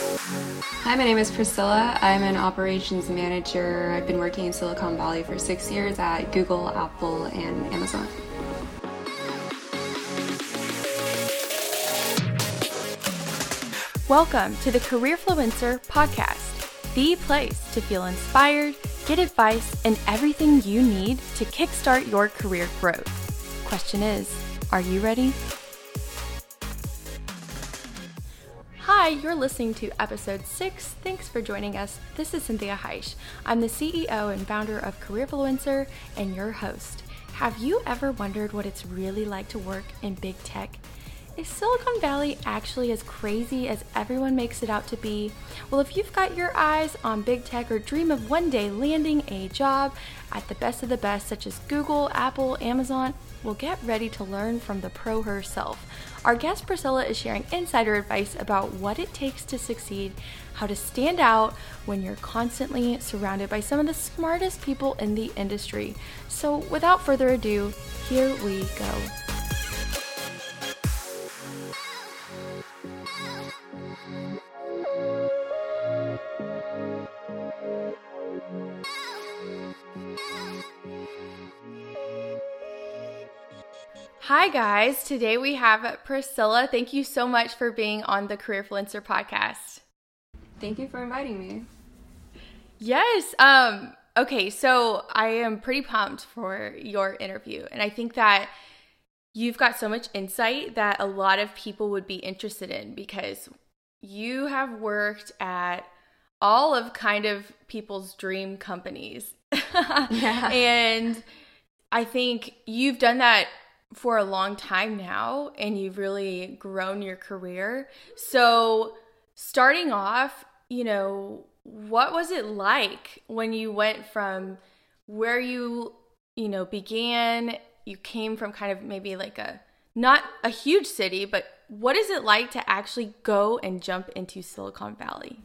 Hi, my name is Priscilla. I'm an operations manager. I've been working in Silicon Valley for six years at Google, Apple, and Amazon. Welcome to the Careerfluencer podcast, the place to feel inspired, get advice, and everything you need to kickstart your career growth. Question is, are you ready? Hi, you're listening to episode six. Thanks for joining us. This is Cynthia Heisch. I'm the CEO and founder of Careerfluencer and your host. Have you ever wondered what it's really like to work in big tech? Is Silicon Valley actually as crazy as everyone makes it out to be? Well, if you've got your eyes on big tech or dream of one day landing a job at the best of the best, such as Google, Apple, Amazon, well, get ready to learn from the pro herself. Our guest Priscilla is sharing insider advice about what it takes to succeed, how to stand out when you're constantly surrounded by some of the smartest people in the industry. So, without further ado, here we go. Hi, guys. Today we have Priscilla. Thank you so much for being on the Career Careerfluencer podcast. Thank you for inviting me. Yes. Um, okay, so I am pretty pumped for your interview. And I think that you've got so much insight that a lot of people would be interested in because you have worked at all of kind of people's dream companies. yeah. And I think you've done that for a long time now and you've really grown your career. So, starting off, you know, what was it like when you went from where you, you know, began? You came from kind of maybe like a not a huge city, but what is it like to actually go and jump into Silicon Valley?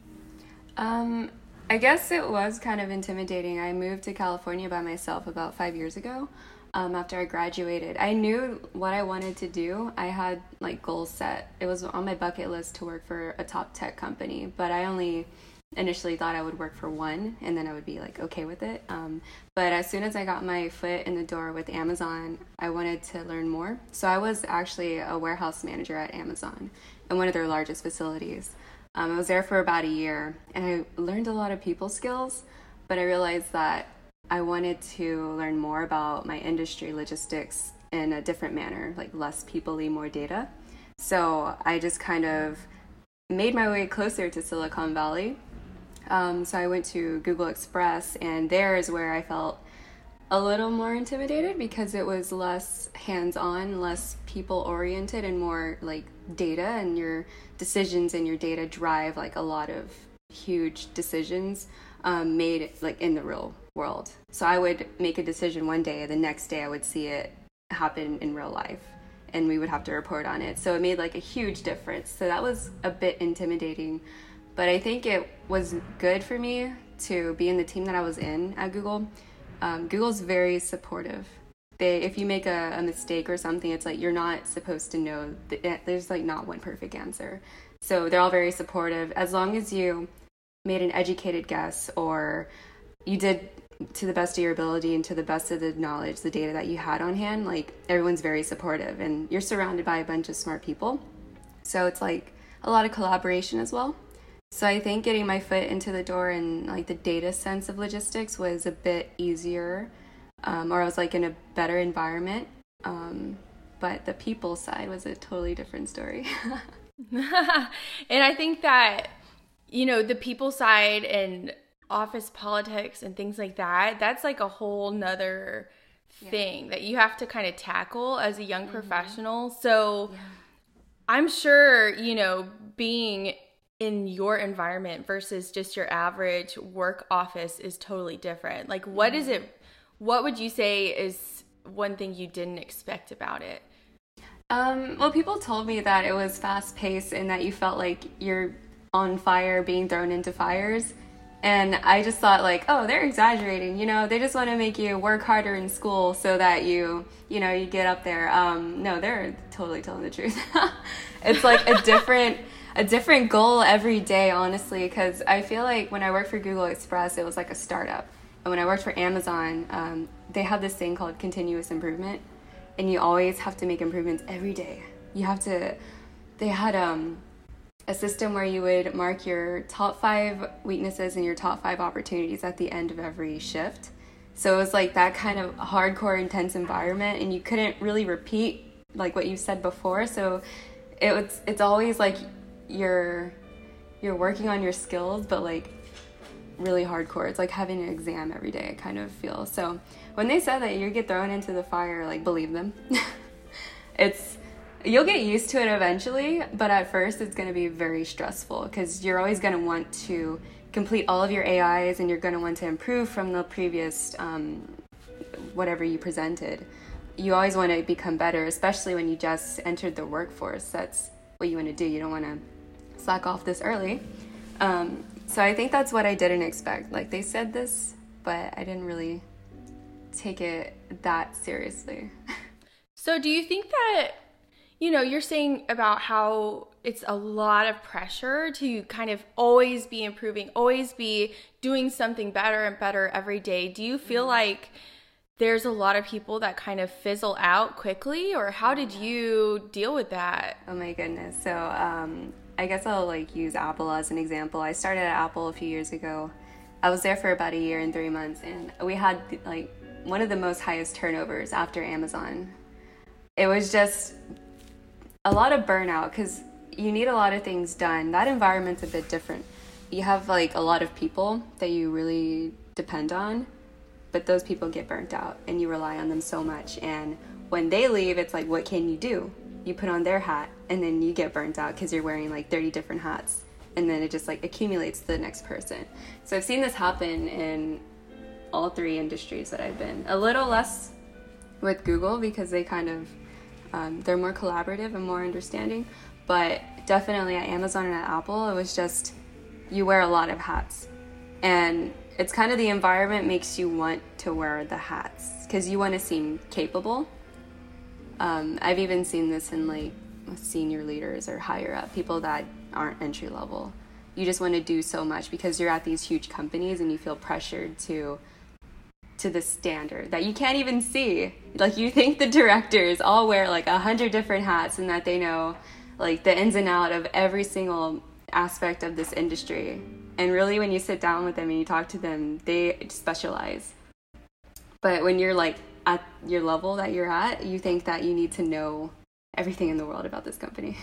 Um, I guess it was kind of intimidating. I moved to California by myself about five years ago um, after I graduated. I knew what I wanted to do. I had like goals set. It was on my bucket list to work for a top tech company, but I only initially thought I would work for one and then I would be like okay with it. Um, but as soon as I got my foot in the door with Amazon, I wanted to learn more. So I was actually a warehouse manager at Amazon in one of their largest facilities. Um, I was there for about a year and I learned a lot of people skills, but I realized that I wanted to learn more about my industry logistics in a different manner, like less peoply, more data. So I just kind of made my way closer to Silicon Valley. Um, so I went to Google Express, and there is where I felt a little more intimidated because it was less hands on, less people oriented, and more like data, and your decisions and your data drive like a lot of huge decisions um, made like in the real world. So I would make a decision one day, the next day I would see it happen in real life and we would have to report on it. So it made like a huge difference. So that was a bit intimidating, but I think it was good for me to be in the team that I was in at Google. Um, Google's very supportive. They, if you make a, a, mistake or something, it's like you're not supposed to know. Eh, there's like not one perfect answer. So they're all very supportive. As long as you made an educated guess or you did to the best of your ability and to the best of the knowledge, the data that you had on hand, like everyone's very supportive and you're surrounded by a bunch of smart people. So it's like a lot of collaboration as well. So I think getting my foot into the door and like the data sense of logistics was a bit easier, um, or I was like in a better environment. Um, but the people side was a totally different story. and I think that, you know, the people side and office politics and things like that, that's like a whole nother thing yeah. that you have to kind of tackle as a young mm-hmm. professional. So yeah. I'm sure, you know, being in your environment versus just your average work office is totally different. Like what mm-hmm. is it what would you say is one thing you didn't expect about it? Um, well, people told me that it was fast paced and that you felt like you're on fire being thrown into fires. And I just thought like, oh, they're exaggerating. You know, they just want to make you work harder in school so that you, you know, you get up there. Um, no, they're totally telling the truth. it's like a different. a different goal every day, honestly, because I feel like when I worked for Google Express, it was like a startup. And when I worked for Amazon, um, they have this thing called continuous improvement, and you always have to make improvements every day. You have to. They had um, a system where you would mark your top five weaknesses and your top five opportunities at the end of every shift. So it was like that kind of hardcore, intense environment, and you couldn't really repeat like what you said before. So it was. It's always like you're you're working on your skills, but like really hardcore. It's like having an exam every day. Kind of feel so. When they said that you get thrown into the fire, like believe them. it's you'll get used to it eventually, but at first it's going to be very stressful because you're always going to want to complete all of your AIs and you're going to want to improve from the previous um, whatever you presented. You always want to become better, especially when you just entered the workforce. That's what you want to do. You don't want to slack off this early. Um, so I think that's what I didn't expect. Like they said this, but I didn't really take it that seriously. so do you think that you know, you're saying about how it's a lot of pressure to kind of always be improving, always be doing something better and better every day. Do you feel mm-hmm. like there's a lot of people that kind of fizzle out quickly or how did you deal with that? Oh my goodness. So, um, I guess I'll like use Apple as an example. I started at Apple a few years ago. I was there for about a year and three months, and we had like one of the most highest turnovers after Amazon. It was just a lot of burnout because you need a lot of things done. That environment's a bit different. You have like a lot of people that you really depend on, but those people get burnt out and you rely on them so much. And when they leave, it's like, what can you do? you put on their hat and then you get burnt out because you're wearing like 30 different hats and then it just like accumulates to the next person so i've seen this happen in all three industries that i've been a little less with google because they kind of um, they're more collaborative and more understanding but definitely at amazon and at apple it was just you wear a lot of hats and it's kind of the environment makes you want to wear the hats because you want to seem capable um, I've even seen this in like senior leaders or higher up people that aren't entry level. You just want to do so much because you're at these huge companies and you feel pressured to to the standard that you can't even see. Like you think the directors all wear like a hundred different hats and that they know like the ins and out of every single aspect of this industry. And really when you sit down with them and you talk to them, they specialize. But when you're like at your level that you're at, you think that you need to know everything in the world about this company.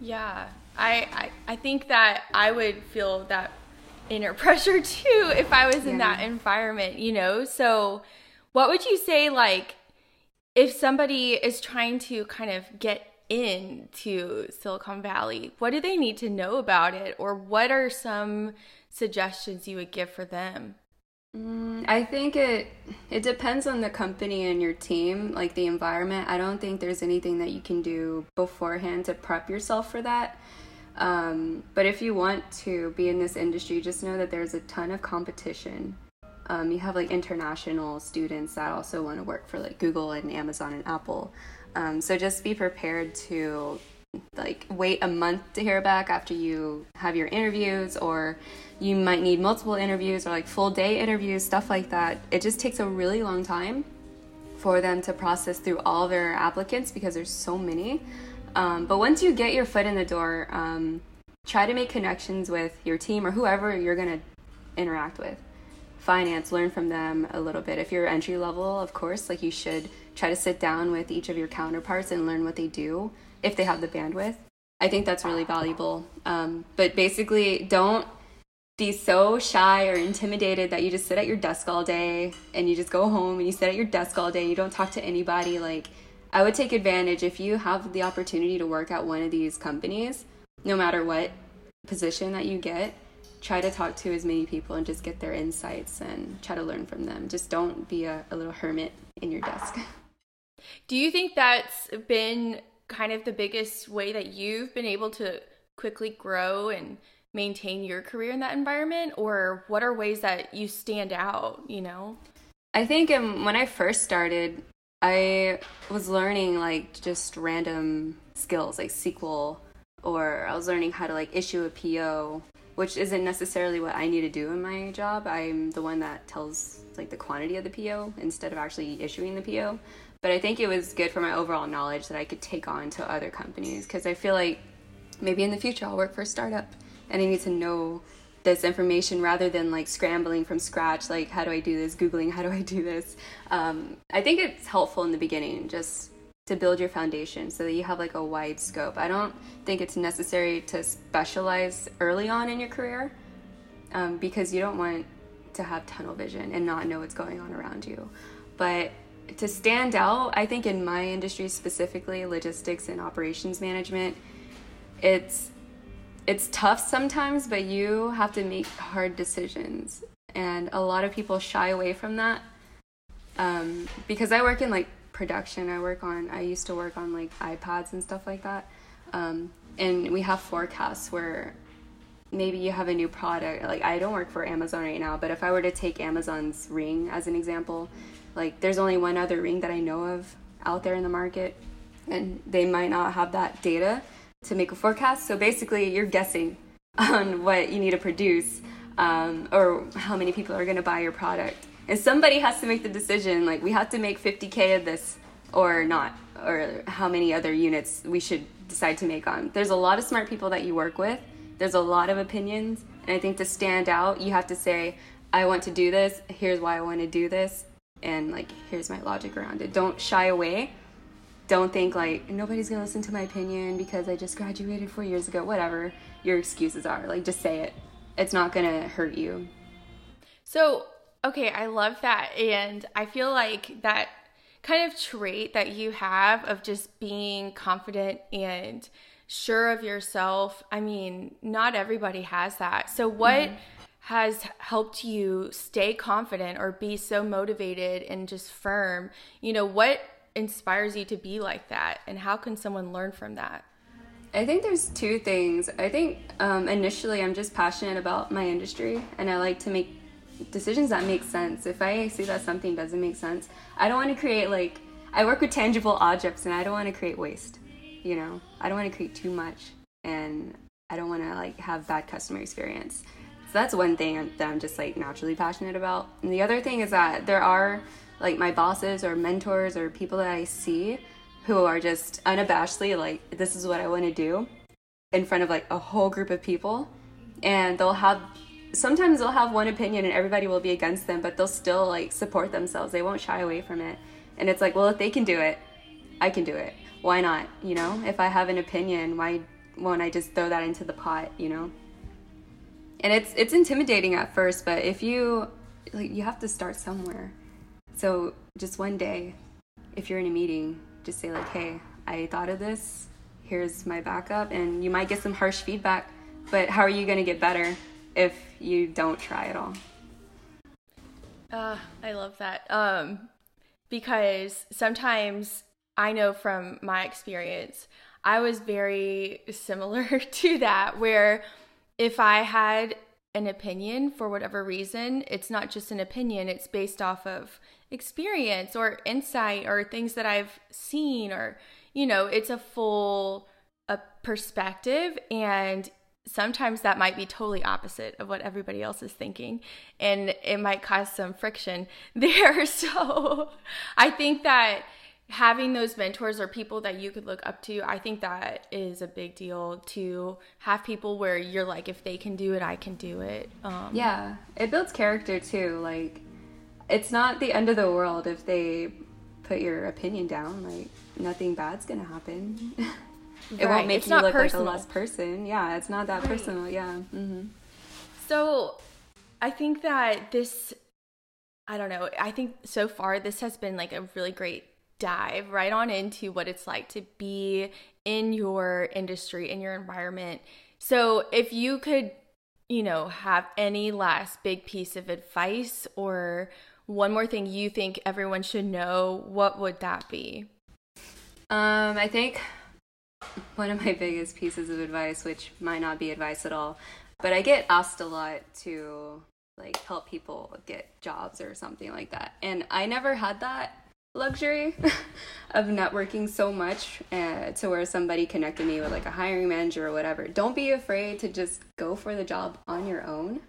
Yeah, I, I, I think that I would feel that inner pressure too if I was in that environment, you know? So, what would you say, like, if somebody is trying to kind of get into Silicon Valley, what do they need to know about it? Or what are some suggestions you would give for them? Mm, I think it it depends on the company and your team, like the environment. I don't think there's anything that you can do beforehand to prep yourself for that. Um, but if you want to be in this industry, just know that there's a ton of competition. Um, you have like international students that also want to work for like Google and Amazon and Apple. Um, so just be prepared to like wait a month to hear back after you have your interviews or you might need multiple interviews or like full day interviews stuff like that it just takes a really long time for them to process through all their applicants because there's so many um, but once you get your foot in the door um, try to make connections with your team or whoever you're going to interact with finance learn from them a little bit if you're entry level of course like you should try to sit down with each of your counterparts and learn what they do if they have the bandwidth. I think that's really valuable. Um, but basically, don't be so shy or intimidated that you just sit at your desk all day and you just go home and you sit at your desk all day. And you don't talk to anybody. Like, I would take advantage if you have the opportunity to work at one of these companies, no matter what position that you get. Try to talk to as many people and just get their insights and try to learn from them. Just don't be a, a little hermit in your desk. Do you think that's been kind of the biggest way that you've been able to quickly grow and maintain your career in that environment or what are ways that you stand out you know i think um, when i first started i was learning like just random skills like sql or I was learning how to like issue a PO, which isn't necessarily what I need to do in my job. I'm the one that tells like the quantity of the PO instead of actually issuing the PO. But I think it was good for my overall knowledge that I could take on to other companies because I feel like maybe in the future I'll work for a startup and I need to know this information rather than like scrambling from scratch like how do i do this? Googling how do i do this? Um, i think it's helpful in the beginning just to build your foundation so that you have like a wide scope. I don't think it's necessary to specialize early on in your career um, because you don't want to have tunnel vision and not know what's going on around you. But to stand out i think in my industry specifically logistics and operations management it's it's tough sometimes, but you have to make hard decisions. And a lot of people shy away from that. Um, because I work in like production, I work on, I used to work on like iPads and stuff like that. Um, and we have forecasts where maybe you have a new product. Like, I don't work for Amazon right now, but if I were to take Amazon's ring as an example, like, there's only one other ring that I know of out there in the market, and they might not have that data to make a forecast. So basically, you're guessing on what you need to produce um, or how many people are going to buy your product. And somebody has to make the decision like, we have to make 50K of this or not, or how many other units we should decide to make on. There's a lot of smart people that you work with, there's a lot of opinions. And I think to stand out, you have to say, I want to do this, here's why I want to do this, and like, here's my logic around it. Don't shy away don't think like nobody's gonna listen to my opinion because I just graduated four years ago. Whatever your excuses are, like just say it. It's not gonna hurt you. So, okay, I love that. And I feel like that kind of trait that you have of just being confident and sure of yourself. I mean, not everybody has that. So, what mm-hmm. has helped you stay confident or be so motivated and just firm? You know, what inspires you to be like that? And how can someone learn from that? I think there's two things. I think um, initially i'm just passionate about my industry and i like to make decisions that make sense. If i see that something doesn't make sense i don't want to create like i work with tangible objects and i don't want to create waste you know? I don't want to create too much and i don't want to like have bad customer experience. So that's one thing that i'm just like naturally passionate about. And the other thing is that there are like my bosses or mentors or people that I see who are just unabashedly like this is what I want to do in front of like a whole group of people. And they'll have sometimes they'll have one opinion and everybody will be against them but they'll still like support themselves. They won't shy away from it. And it's like well if they can do it I can do it. Why not you know? If I have an opinion why won't I just throw that into the pot you know? And it's it's intimidating at first but if you like you have to start somewhere so just one day, if you're in a meeting, just say like, "Hey, I thought of this. Here's my backup," and you might get some harsh feedback. But how are you going to get better if you don't try at all? Uh, I love that. Um, because sometimes I know from my experience, I was very similar to that, where if I had an opinion for whatever reason, it's not just an opinion, it's based off of experience or insight or things that I've seen or you know, it's a full a perspective and sometimes that might be totally opposite of what everybody else is thinking and it might cause some friction there. So I think that having those mentors or people that you could look up to, I think that is a big deal to have people where you're like, if they can do it, I can do it. Um, yeah, it builds character too. Like, it's not the end of the world if they put your opinion down. Like, nothing bad's gonna happen. it right. won't make it's you look personal. like a less person. Yeah, it's not that right. personal. Yeah. Mm-hmm. So, I think that this. I don't know. I think so far this has been like a really great dive right on into what it's like to be in your industry, in your environment. So, if you could, you know, have any last big piece of advice or one more thing you think everyone should know, what would that be? Um, I think one of my biggest pieces of advice, which might not be advice at all, but I get asked a lot to like help people get jobs or something like that. And I never had that luxury of networking so much uh, to where somebody connected me with like a hiring manager or whatever. Don't be afraid to just go for the job on your own.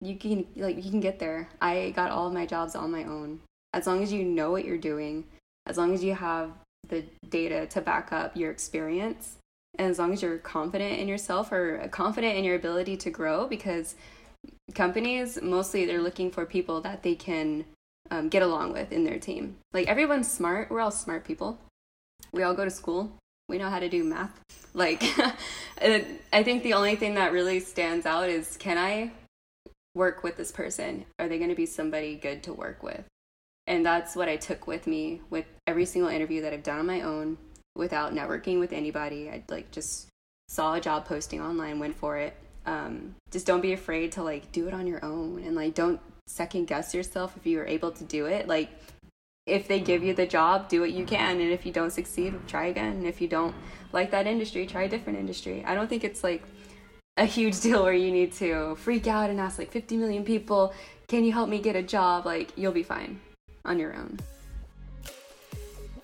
You can like you can get there. I got all of my jobs on my own. As long as you know what you're doing, as long as you have the data to back up your experience, and as long as you're confident in yourself or confident in your ability to grow because companies mostly they're looking for people that they can um, get along with in their team. Like everyone's smart. We're all smart people. We all go to school. We know how to do math. Like, I think the only thing that really stands out is can I work with this person? Are they going to be somebody good to work with? And that's what I took with me with every single interview that I've done on my own without networking with anybody. I like just saw a job posting online, went for it. Um, just don't be afraid to like do it on your own and like don't second guess yourself if you are able to do it. Like, if they give you the job, do what you can. And if you don't succeed, try again. And if you don't like that industry, try a different industry. I don't think it's like a huge deal where you need to freak out and ask like 50 million people, can you help me get a job? Like, you'll be fine on your own.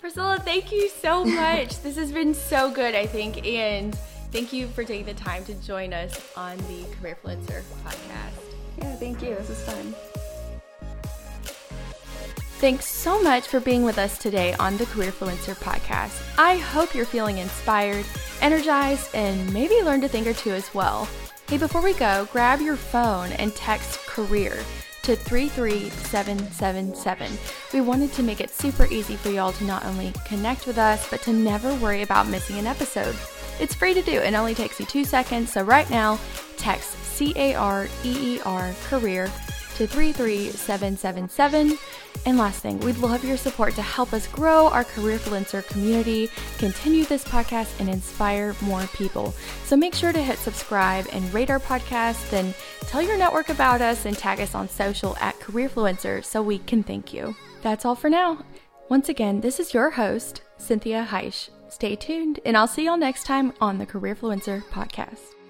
Priscilla, thank you so much. this has been so good, I think. And thank you for taking the time to join us on the Careerfluencer podcast. Yeah, thank you. This is fun. Thanks so much for being with us today on the Career Careerfluencer podcast. I hope you're feeling inspired, energized, and maybe learned a thing or two as well. Hey, before we go, grab your phone and text career to 33777. We wanted to make it super easy for y'all to not only connect with us, but to never worry about missing an episode. It's free to do and only takes you two seconds. So, right now, text C A R E E R career to 33777. And last thing, we'd love your support to help us grow our career Careerfluencer community, continue this podcast, and inspire more people. So make sure to hit subscribe and rate our podcast, then tell your network about us and tag us on social at Careerfluencer so we can thank you. That's all for now. Once again, this is your host, Cynthia Heisch. Stay tuned, and I'll see y'all next time on the Careerfluencer podcast.